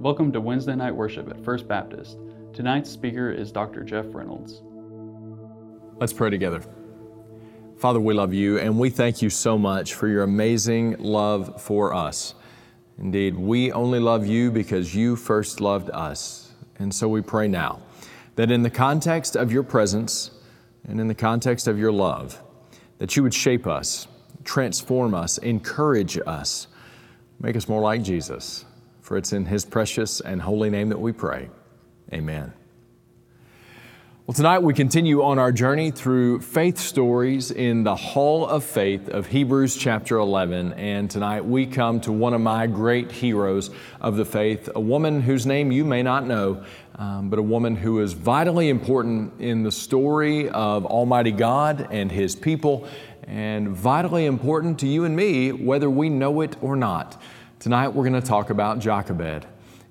Welcome to Wednesday night worship at First Baptist. Tonight's speaker is Dr. Jeff Reynolds. Let's pray together. Father, we love you and we thank you so much for your amazing love for us. Indeed, we only love you because you first loved us. And so we pray now that in the context of your presence and in the context of your love, that you would shape us, transform us, encourage us, make us more like Jesus. For it's in His precious and holy name that we pray. Amen. Well, tonight we continue on our journey through faith stories in the Hall of Faith of Hebrews chapter 11. And tonight we come to one of my great heroes of the faith, a woman whose name you may not know, um, but a woman who is vitally important in the story of Almighty God and His people, and vitally important to you and me, whether we know it or not. Tonight we're going to talk about Jochebed.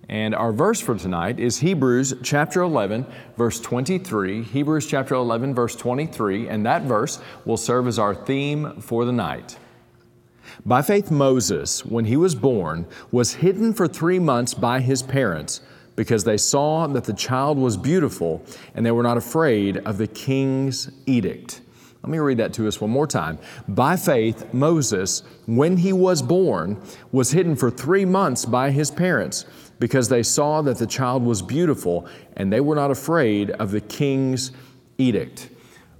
And our verse for tonight is Hebrews chapter 11, verse 23. Hebrews chapter 11, verse 23, and that verse will serve as our theme for the night. By faith, Moses, when he was born, was hidden for three months by his parents because they saw that the child was beautiful and they were not afraid of the king's edict. Let me read that to us one more time. By faith, Moses, when he was born, was hidden for three months by his parents because they saw that the child was beautiful and they were not afraid of the king's edict.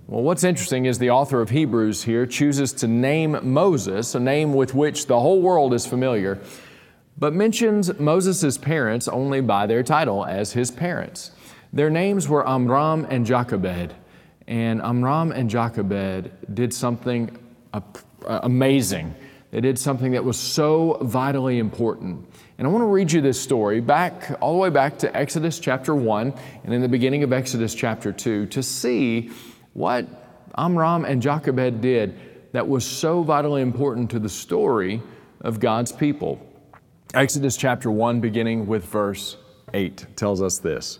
Well, what's interesting is the author of Hebrews here chooses to name Moses, a name with which the whole world is familiar, but mentions Moses' parents only by their title as his parents. Their names were Amram and Jochebed. And Amram and Jochebed did something amazing. They did something that was so vitally important. And I want to read you this story back, all the way back to Exodus chapter 1 and in the beginning of Exodus chapter 2 to see what Amram and Jochebed did that was so vitally important to the story of God's people. Exodus chapter 1, beginning with verse 8, tells us this.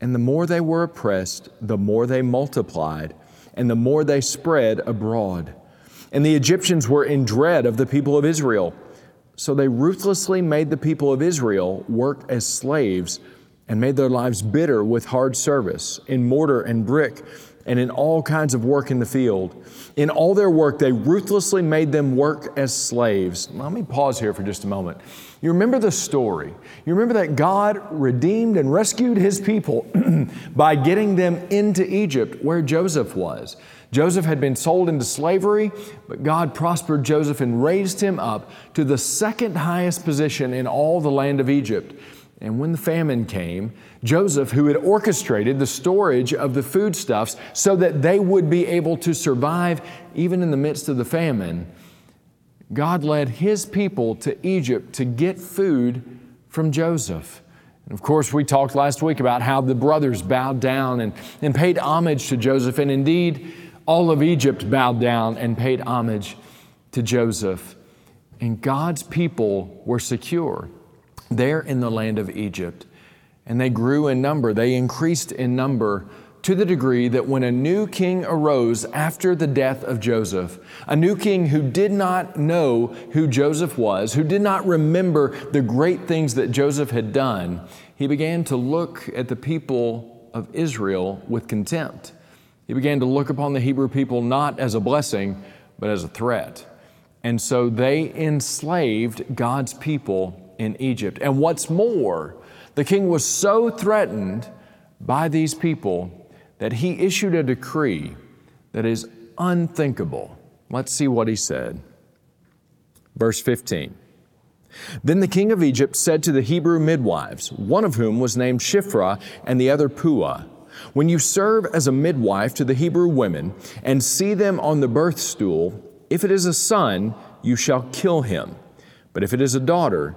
And the more they were oppressed, the more they multiplied, and the more they spread abroad. And the Egyptians were in dread of the people of Israel. So they ruthlessly made the people of Israel work as slaves and made their lives bitter with hard service in mortar and brick and in all kinds of work in the field. In all their work, they ruthlessly made them work as slaves. Let me pause here for just a moment. You remember the story. You remember that God redeemed and rescued his people by getting them into Egypt where Joseph was. Joseph had been sold into slavery, but God prospered Joseph and raised him up to the second highest position in all the land of Egypt. And when the famine came, Joseph, who had orchestrated the storage of the foodstuffs so that they would be able to survive even in the midst of the famine, God led his people to Egypt to get food from Joseph. And of course, we talked last week about how the brothers bowed down and, and paid homage to Joseph. And indeed, all of Egypt bowed down and paid homage to Joseph. And God's people were secure there in the land of Egypt. And they grew in number, they increased in number to the degree that when a new king arose after the death of Joseph, a new king who did not know who Joseph was, who did not remember the great things that Joseph had done, he began to look at the people of Israel with contempt. He began to look upon the Hebrew people not as a blessing, but as a threat. And so they enslaved God's people in Egypt. And what's more, the king was so threatened by these people that he issued a decree that is unthinkable. Let's see what he said. Verse 15. Then the king of Egypt said to the Hebrew midwives, one of whom was named Shiphrah and the other Puah, When you serve as a midwife to the Hebrew women and see them on the birth stool, if it is a son, you shall kill him, but if it is a daughter,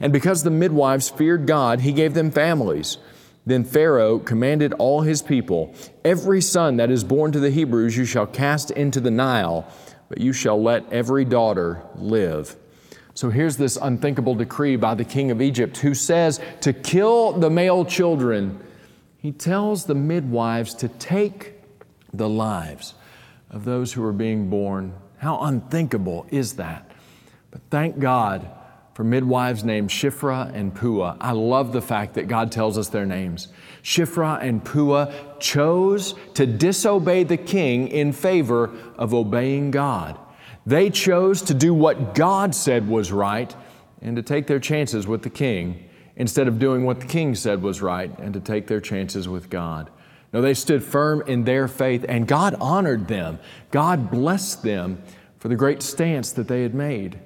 And because the midwives feared God, he gave them families. Then Pharaoh commanded all his people Every son that is born to the Hebrews you shall cast into the Nile, but you shall let every daughter live. So here's this unthinkable decree by the king of Egypt who says to kill the male children. He tells the midwives to take the lives of those who are being born. How unthinkable is that? But thank God for midwives named Shiphrah and Puah. I love the fact that God tells us their names. Shiphrah and Puah chose to disobey the king in favor of obeying God. They chose to do what God said was right and to take their chances with the king instead of doing what the king said was right and to take their chances with God. No, they stood firm in their faith and God honored them. God blessed them for the great stance that they had made.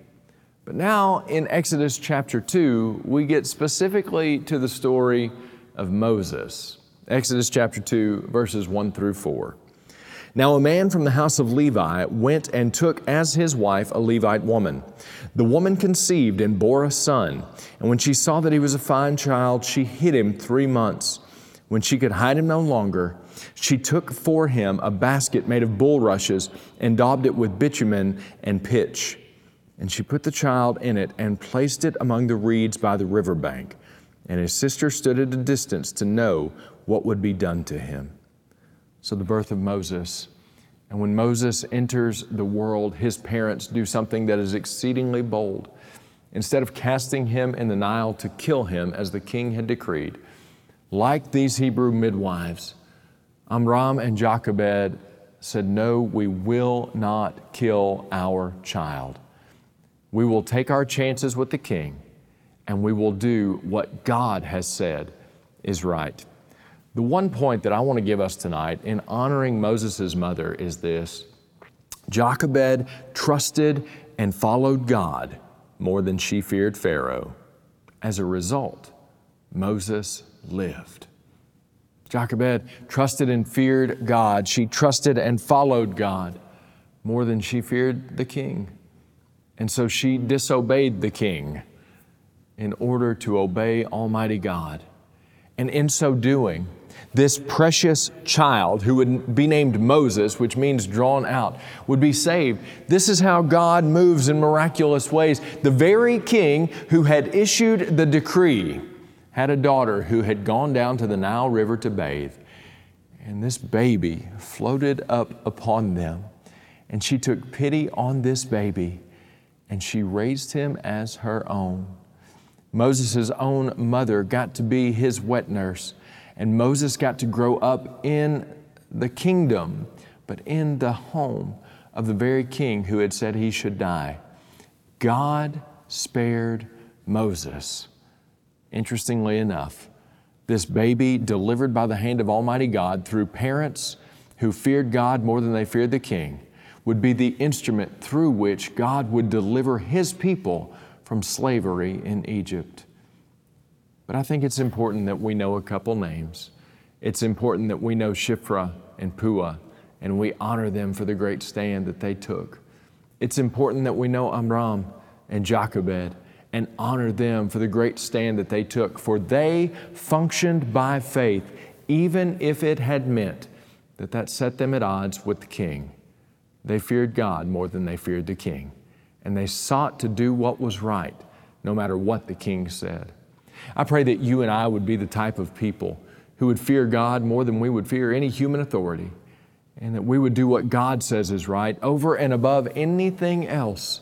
But now in Exodus chapter 2, we get specifically to the story of Moses. Exodus chapter 2, verses 1 through 4. Now, a man from the house of Levi went and took as his wife a Levite woman. The woman conceived and bore a son. And when she saw that he was a fine child, she hid him three months. When she could hide him no longer, she took for him a basket made of bulrushes and daubed it with bitumen and pitch. And she put the child in it and placed it among the reeds by the river bank. And his sister stood at a distance to know what would be done to him. So, the birth of Moses. And when Moses enters the world, his parents do something that is exceedingly bold. Instead of casting him in the Nile to kill him as the king had decreed, like these Hebrew midwives, Amram and Jochebed said, No, we will not kill our child. We will take our chances with the king and we will do what God has said is right. The one point that I want to give us tonight in honoring Moses' mother is this Jochebed trusted and followed God more than she feared Pharaoh. As a result, Moses lived. Jochebed trusted and feared God. She trusted and followed God more than she feared the king. And so she disobeyed the king in order to obey Almighty God. And in so doing, this precious child, who would be named Moses, which means drawn out, would be saved. This is how God moves in miraculous ways. The very king who had issued the decree had a daughter who had gone down to the Nile River to bathe. And this baby floated up upon them. And she took pity on this baby and she raised him as her own. Moses' own mother got to be his wet nurse, and Moses got to grow up in the kingdom, but in the home of the very king who had said he should die. God spared Moses. Interestingly enough, this baby delivered by the hand of Almighty God through parents who feared God more than they feared the king would be the instrument through which God would deliver His people from slavery in Egypt. But I think it's important that we know a couple names. It's important that we know Shiphrah and Puah, and we honor them for the great stand that they took. It's important that we know Amram and Jochebed and honor them for the great stand that they took, for they functioned by faith, even if it had meant that that set them at odds with the king. They feared God more than they feared the king, and they sought to do what was right, no matter what the king said. I pray that you and I would be the type of people who would fear God more than we would fear any human authority, and that we would do what God says is right over and above anything else.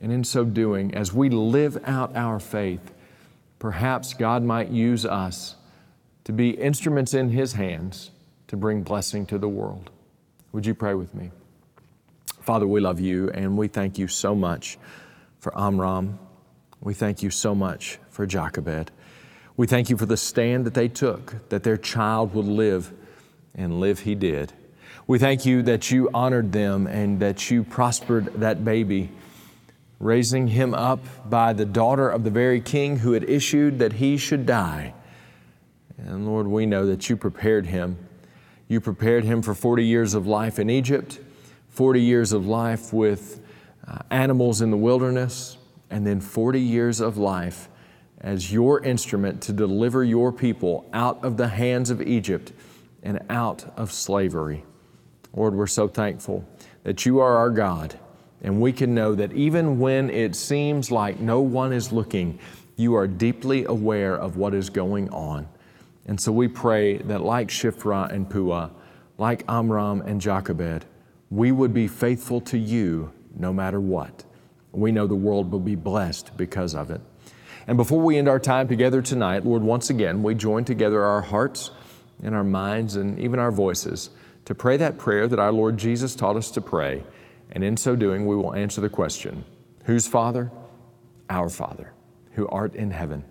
And in so doing, as we live out our faith, perhaps God might use us to be instruments in His hands to bring blessing to the world. Would you pray with me? Father, we love you and we thank you so much for Amram. We thank you so much for Jochebed. We thank you for the stand that they took, that their child would live, and live he did. We thank you that you honored them and that you prospered that baby, raising him up by the daughter of the very king who had issued that he should die. And Lord, we know that you prepared him. You prepared him for 40 years of life in Egypt, 40 years of life with uh, animals in the wilderness, and then 40 years of life as your instrument to deliver your people out of the hands of Egypt and out of slavery. Lord, we're so thankful that you are our God, and we can know that even when it seems like no one is looking, you are deeply aware of what is going on. And so we pray that, like Shiphrah and Puah, like Amram and Jochebed, we would be faithful to you no matter what. We know the world will be blessed because of it. And before we end our time together tonight, Lord, once again, we join together our hearts and our minds and even our voices to pray that prayer that our Lord Jesus taught us to pray. And in so doing, we will answer the question Whose Father? Our Father, who art in heaven.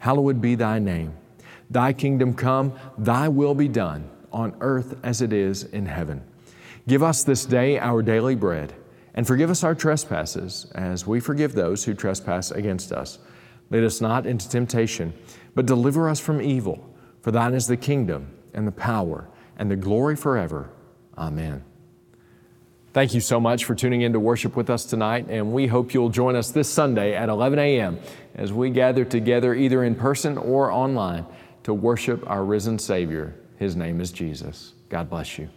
Hallowed be thy name. Thy kingdom come, thy will be done, on earth as it is in heaven. Give us this day our daily bread, and forgive us our trespasses, as we forgive those who trespass against us. Lead us not into temptation, but deliver us from evil. For thine is the kingdom, and the power, and the glory forever. Amen. Thank you so much for tuning in to worship with us tonight, and we hope you'll join us this Sunday at 11 a.m. as we gather together either in person or online to worship our risen Savior. His name is Jesus. God bless you.